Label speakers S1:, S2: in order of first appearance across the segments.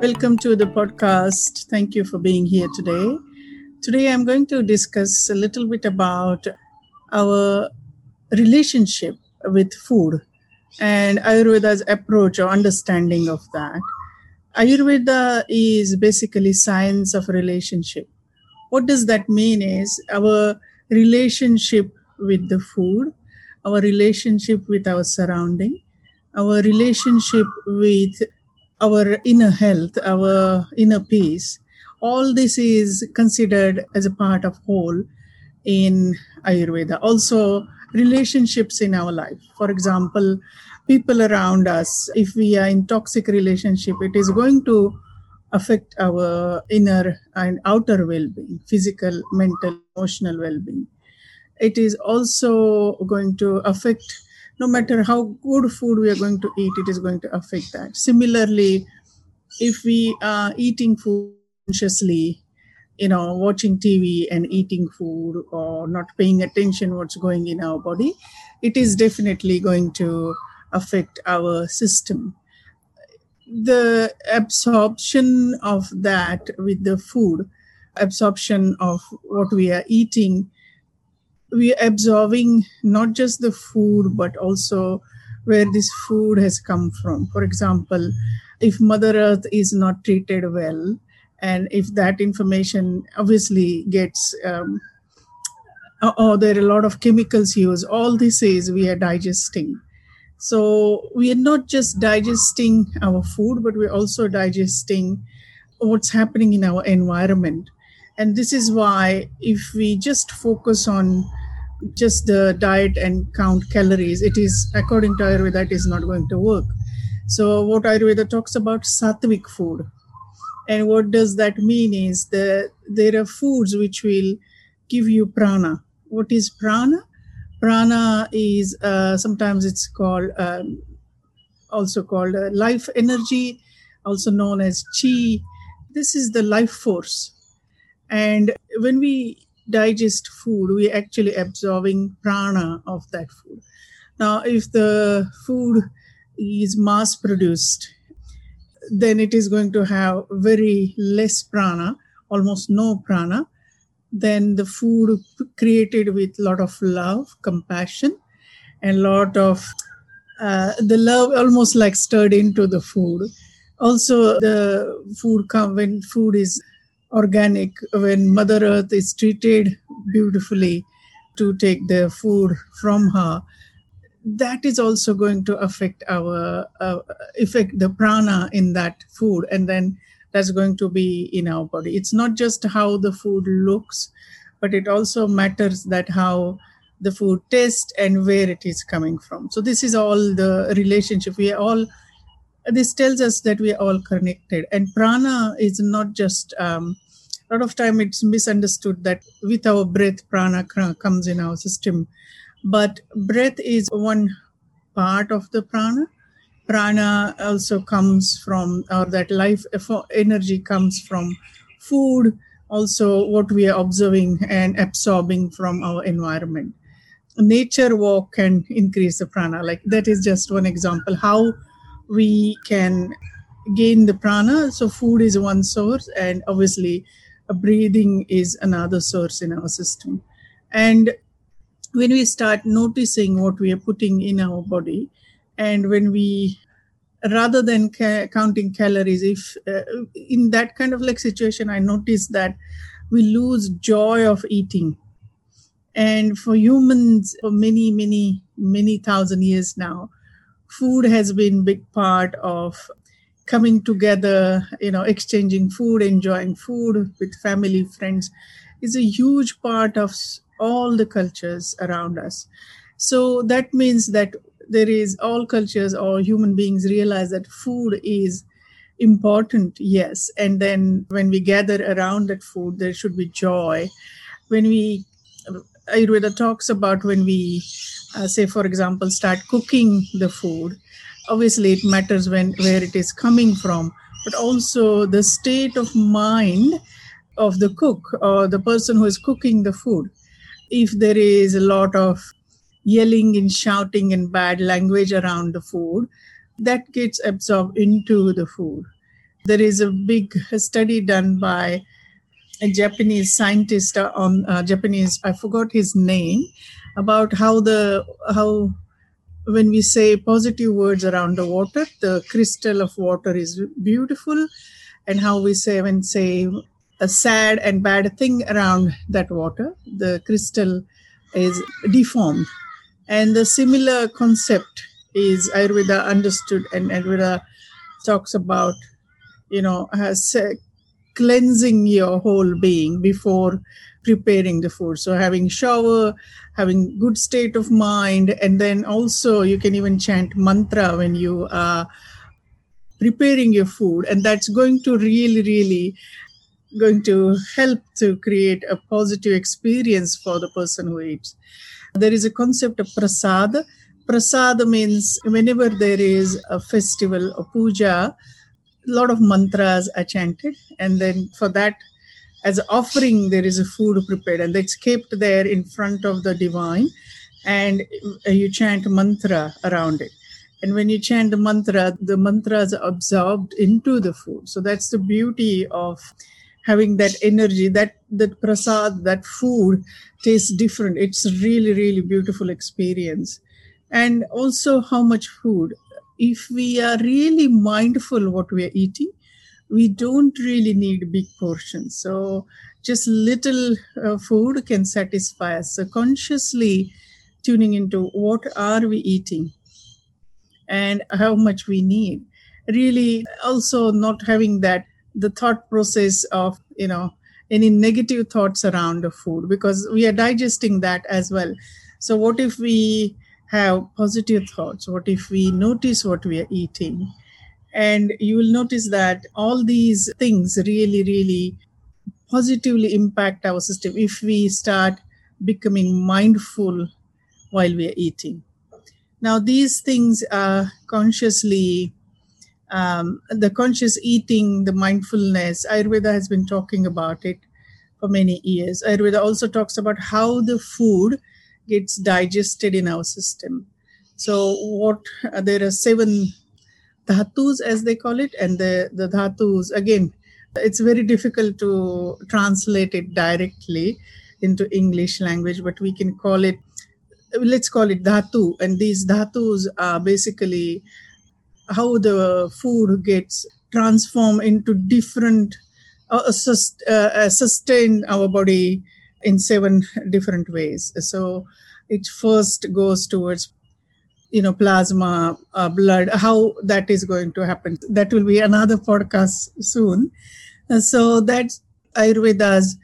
S1: Welcome to the podcast. Thank you for being here today. Today I'm going to discuss a little bit about our relationship with food and Ayurveda's approach or understanding of that. Ayurveda is basically science of relationship. What does that mean is our relationship with the food, our relationship with our surrounding, our relationship with our inner health, our inner peace, all this is considered as a part of whole in Ayurveda. Also, relationships in our life. For example, people around us, if we are in toxic relationship, it is going to affect our inner and outer well-being, physical, mental, emotional well-being. It is also going to affect no matter how good food we are going to eat, it is going to affect that. Similarly, if we are eating food consciously, you know, watching TV and eating food or not paying attention what's going in our body, it is definitely going to affect our system. The absorption of that with the food, absorption of what we are eating we are absorbing not just the food but also where this food has come from. For example if mother earth is not treated well and if that information obviously gets um, or there are a lot of chemicals used all this is we are digesting. So we are not just digesting our food but we're also digesting what's happening in our environment. And this is why if we just focus on just the diet and count calories, it is, according to Ayurveda, it is not going to work. So, what Ayurveda talks about sattvic food. And what does that mean is that there are foods which will give you prana. What is prana? Prana is uh, sometimes it's called um, also called uh, life energy, also known as chi. This is the life force. And when we digest food, we're actually absorbing prana of that food. Now, if the food is mass produced, then it is going to have very less prana, almost no prana. Then the food created with a lot of love, compassion, and lot of uh, the love almost like stirred into the food. Also, the food come when food is organic when mother earth is treated beautifully to take the food from her. That is also going to affect our uh, affect the prana in that food and then that's going to be in our body. It's not just how the food looks but it also matters that how the food tastes and where it is coming from. So this is all the relationship. We are all this tells us that we are all connected. And prana is not just um, a lot of time it's misunderstood that with our breath prana comes in our system. But breath is one part of the prana. Prana also comes from or that life energy comes from food also what we are observing and absorbing from our environment. Nature walk can increase the prana. Like that is just one example. How we can gain the prana. So food is one source and obviously breathing is another source in our system. And when we start noticing what we are putting in our body and when we rather than ca- counting calories if uh, in that kind of like situation i notice that we lose joy of eating. And for humans for many many many thousand years now food has been big part of coming together you know exchanging food enjoying food with family friends is a huge part of all the cultures around us. So that means that there is all cultures or human beings realize that food is important yes. And then when we gather around that food there should be joy. When we ayurveda talks about when we uh, say for example start cooking the food obviously it matters when where it is coming from but also the state of mind of the cook or the person who is cooking the food if there is a lot of yelling and shouting and bad language around the food that gets absorbed into the food. There is a big study done by a Japanese scientist on uh, Japanese, I forgot his name, about how the how when we say positive words around the water, the crystal of water is beautiful, and how we say when say a sad and bad thing around that water, the crystal is deformed. And the similar concept is Ayurveda understood, and Ayurveda talks about, you know, has uh, cleansing your whole being before preparing the food. So having shower, having good state of mind, and then also you can even chant mantra when you are preparing your food, and that's going to really, really going to help to create a positive experience for the person who eats. There is a concept of prasad Prasad means whenever there is a festival or puja, a lot of mantras are chanted, and then for that, as offering, there is a food prepared, and it's kept there in front of the divine, and you chant mantra around it. And when you chant the mantra, the mantras are absorbed into the food. So that's the beauty of having that energy, that that prasad, that food tastes different. It's really, really beautiful experience and also how much food if we are really mindful what we are eating we don't really need big portions. So just little uh, food can satisfy us. So consciously tuning into what are we eating and how much we need. Really also not having that the thought process of you know any negative thoughts around the food because we are digesting that as well. So what if we have positive thoughts? What if we notice what we are eating? And you will notice that all these things really, really positively impact our system if we start becoming mindful while we are eating. Now, these things are consciously, um, the conscious eating, the mindfulness, Ayurveda has been talking about it for many years. Ayurveda also talks about how the food gets digested in our system. So what uh, there are seven dhatus as they call it, and the the dhatus again, it's very difficult to translate it directly into English language, but we can call it let's call it dhatu, and these dhatus are basically how the food gets transformed into different uh, uh, sustain our body in seven different ways. So it first goes towards you know plasma uh, blood how that is going to happen. That will be another podcast soon. Uh, so that's ayurveda's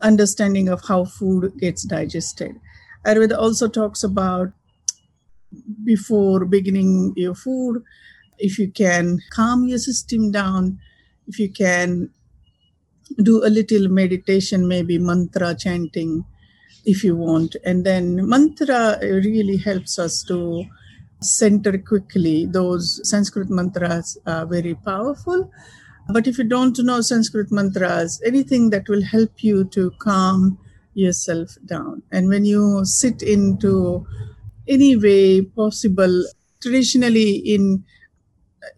S1: understanding of how food gets digested. Ayurveda also talks about before beginning your food if you can calm your system down if you can do a little meditation, maybe mantra chanting if you want. And then mantra really helps us to center quickly. Those Sanskrit mantras are very powerful. But if you don't know Sanskrit mantras, anything that will help you to calm yourself down. And when you sit into any way possible, traditionally in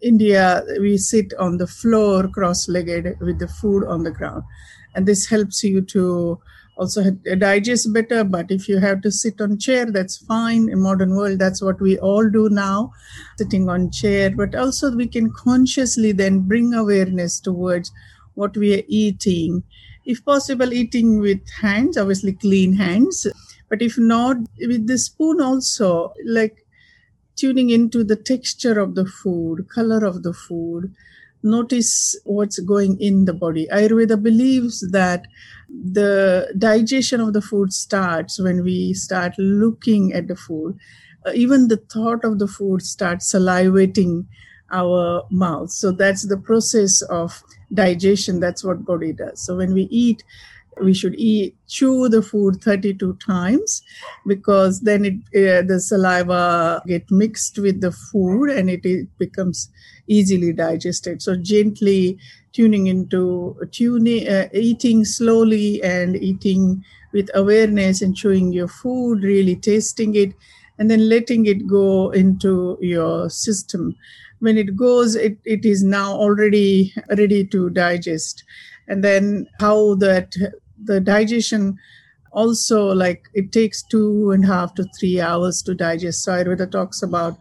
S1: India, we sit on the floor cross legged with the food on the ground. And this helps you to also digest better. But if you have to sit on chair, that's fine. In modern world, that's what we all do now, sitting on chair. But also we can consciously then bring awareness towards what we are eating. If possible, eating with hands, obviously clean hands. But if not, with the spoon also, like tuning into the texture of the food, color of the food, notice what's going in the body. Ayurveda believes that the digestion of the food starts when we start looking at the food. Uh, even the thought of the food starts salivating our mouth. So that's the process of digestion. That's what body does. So when we eat, we should eat chew the food 32 times because then it uh, the saliva get mixed with the food and it, it becomes easily digested. So gently tuning into tuning uh, eating slowly and eating with awareness and chewing your food really tasting it and then letting it go into your system. When it goes it, it is now already ready to digest. And then how that the digestion also like it takes two and a half to three hours to digest. So ayurveda talks about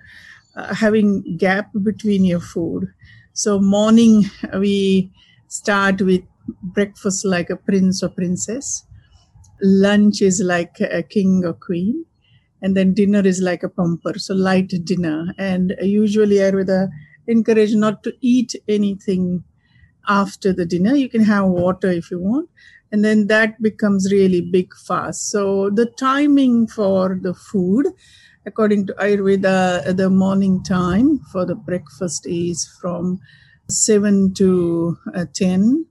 S1: uh, having gap between your food. So morning we start with breakfast like a prince or princess. Lunch is like a king or queen. And then dinner is like a pumper so light dinner. And usually ayurveda encourage not to eat anything after the dinner. You can have water if you want and then that becomes really big fast. So the timing for the food according to ayurveda the morning time for the breakfast is from 7 to uh, 10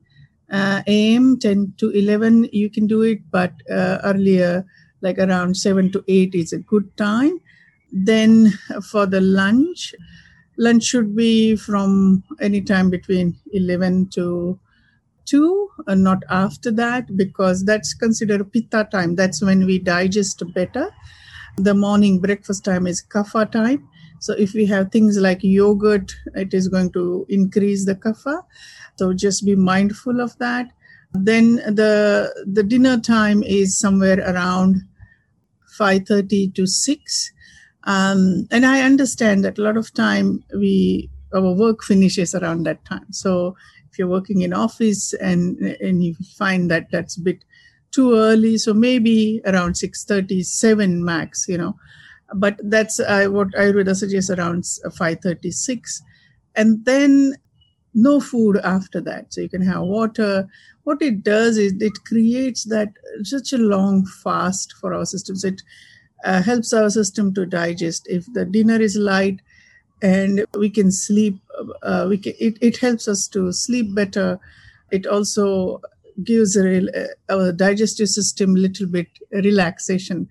S1: uh, am 10 to 11 you can do it but uh, earlier like around 7 to 8 is a good time. Then for the lunch lunch should be from any time between 11 to 2 uh, not after that because that's considered pitta time. That's when we digest better. The morning breakfast time is kapha time. So if we have things like yogurt it is going to increase the kapha. So just be mindful of that. Then the the dinner time is somewhere around 5:30 to 6 um, and i understand that a lot of time we our work finishes around that time. So if you're working in office and and you find that that's a bit too early so maybe around 637 max you know. But that's uh, what i would suggest around 536 and then no food after that. So you can have water. What it does is it creates that such a long fast for our systems. It uh, helps our system to digest. If the dinner is light and we can sleep uh, we can, it, it helps us to sleep better. It also gives uh, our digestive system a little bit relaxation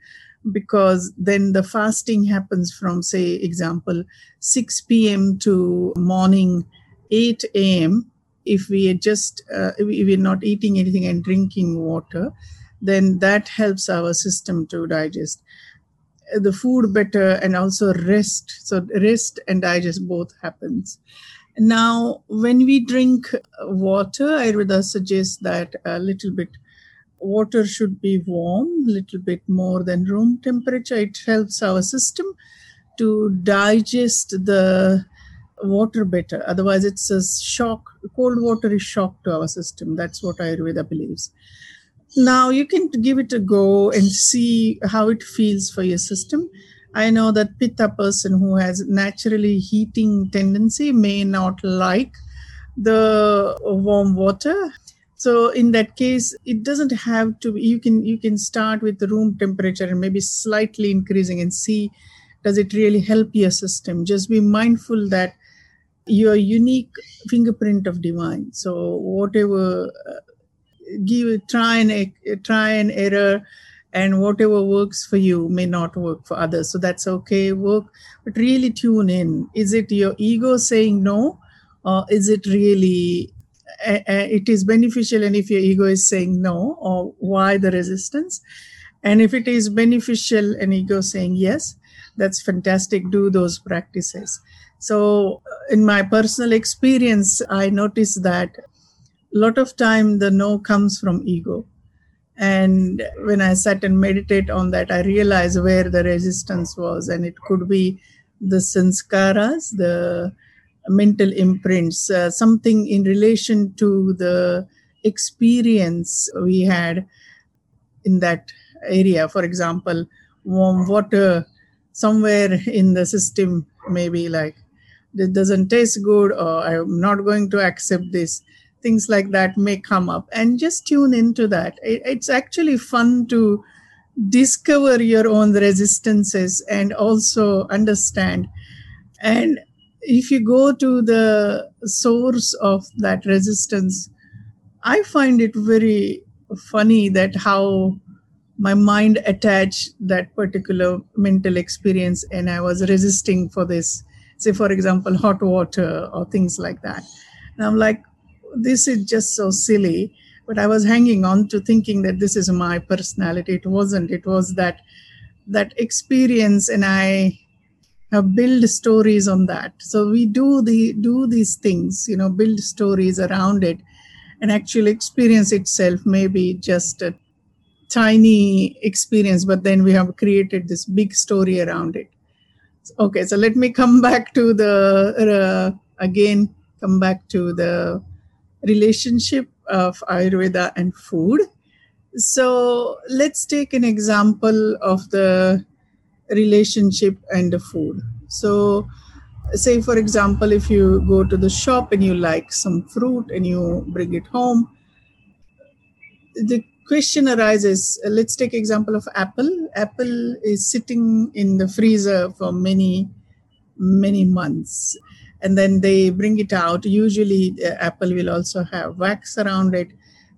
S1: because then the fasting happens from say example 6 p.m to morning 8 a.m if we are just uh, if we're not eating anything and drinking water then that helps our system to digest the food better and also rest. So rest and digest both happens. Now when we drink water i would suggest that a little bit water should be warm little bit more than room temperature. It helps our system to digest the water better. Otherwise it's a shock cold water is shock to our system. That's what ayurveda believes now you can give it a go and see how it feels for your system. I know that pitta person who has naturally heating tendency may not like the warm water. So in that case, it doesn't have to. You can you can start with the room temperature and maybe slightly increasing and see does it really help your system. Just be mindful that your unique fingerprint of divine. So whatever uh, give try and try and error and whatever works for you may not work for others. So that's okay work. But really tune in. Is it your ego saying no or is it really uh, it is beneficial? And if your ego is saying no or why the resistance? And if it is beneficial and ego saying yes that's fantastic. Do those practices. So in my personal experience i noticed that lot of time the no comes from ego. And when i sat and meditate on that i realized where the resistance was and it could be the sanskaras the mental imprints uh, something in relation to the experience we had in that area. For example warm water somewhere in the system maybe like it doesn't taste good or i'm not going to accept this things like that may come up. And just tune into that. It, it's actually fun to discover your own resistances and also understand. And if you go to the source of that resistance, I find it very funny that how my mind attached that particular mental experience and I was resisting for this, say, for example, hot water or things like that. And I'm like, this is just so silly. But I was hanging on to thinking that this is my personality. It wasn't. It was that that experience, and I have built stories on that. So we do the do these things, you know, build stories around it, and actually experience itself maybe just a tiny experience, but then we have created this big story around it. Okay, so let me come back to the uh, again come back to the relationship of Ayurveda and food. So let's take an example of the relationship and the food. So, say for example, if you go to the shop and you like some fruit and you bring it home, the question arises let's take example of apple apple is sitting in the freezer for many many months and then they bring it out. Usually, the apple will also have wax around it.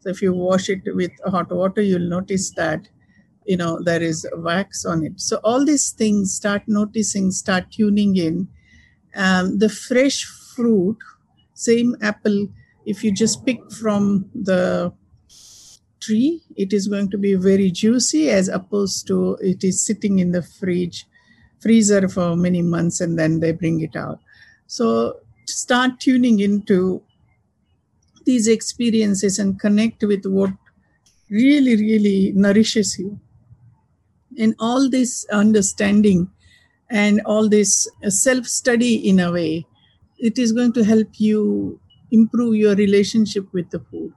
S1: So if you wash it with hot water, you'll notice that you know there is wax on it. So all these things start noticing, start tuning in. Um, the fresh fruit, same apple, if you just pick from the tree, it is going to be very juicy as opposed to it is sitting in the fridge freezer for many months and then they bring it out so start tuning into these experiences and connect with what really, really nourishes you. And all this understanding and all this uh, self study in a way, it is going to help you improve your relationship with the food.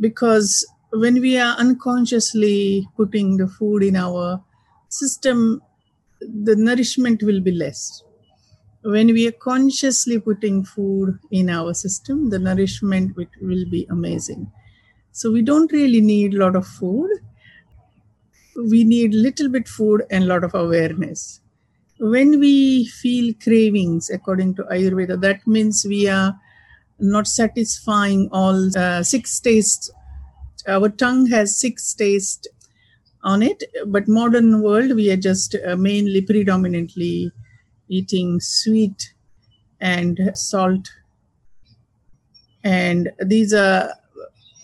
S1: Because when we are unconsciously putting the food in our system, the nourishment will be less when we are consciously putting food in our system the nourishment will be amazing. So we don't really need a lot of food. We need little bit food and a lot of awareness. When we feel cravings according to ayurveda that means we are not satisfying all uh, six tastes. Our tongue has six tastes on it but modern world we are just uh, mainly predominantly eating sweet and salt. And these are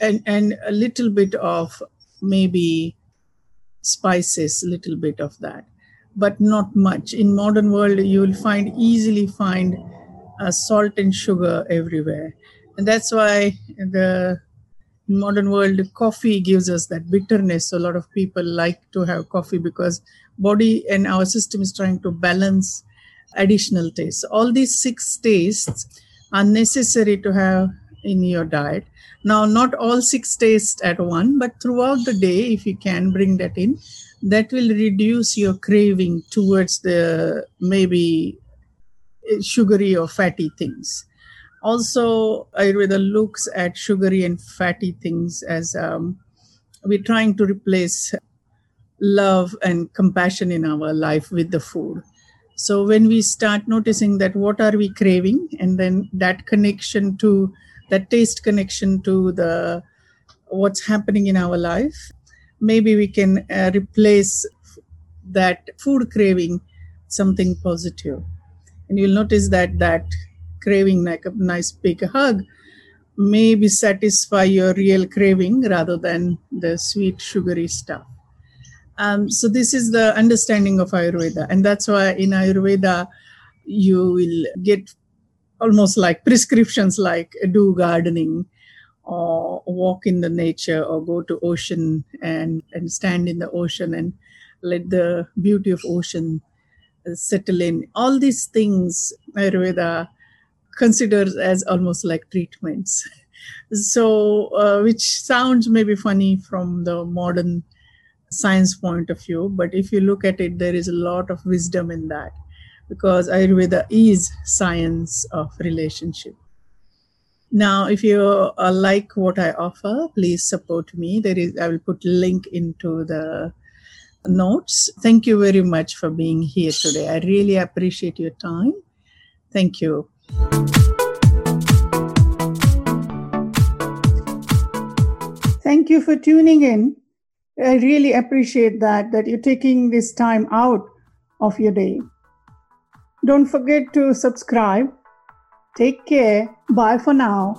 S1: and and a little bit of maybe spices a little bit of that but not much. In modern world you will find easily find uh, salt and sugar everywhere. And that's why the modern world coffee gives us that bitterness. So a lot of people like to have coffee because body and our system is trying to balance additional tastes. All these six tastes are necessary to have in your diet. Now, not all six tastes at one, but throughout the day, if you can bring that in, that will reduce your craving towards the maybe sugary or fatty things. Also, Ayurveda looks at sugary and fatty things as um, we're trying to replace love and compassion in our life with the food so when we start noticing that what are we craving and then that connection to that taste connection to the what's happening in our life maybe we can uh, replace that food craving something positive. And you'll notice that that craving like a nice big hug maybe satisfy your real craving rather than the sweet sugary stuff um, so this is the understanding of Ayurveda, and that's why in Ayurveda you will get almost like prescriptions like do gardening or walk in the nature or go to ocean and, and stand in the ocean and let the beauty of ocean settle in. All these things ayurveda considers as almost like treatments. So uh, which sounds maybe funny from the modern science point of view but if you look at it there is a lot of wisdom in that because ayurveda is science of relationship. Now if you uh, like what i offer please support me. There is i will put link into the notes. Thank you very much for being here today. I really appreciate your time. Thank you. Thank you for tuning in. I really appreciate that that you're taking this time out of your day. Don't forget to subscribe. Take care. Bye for now.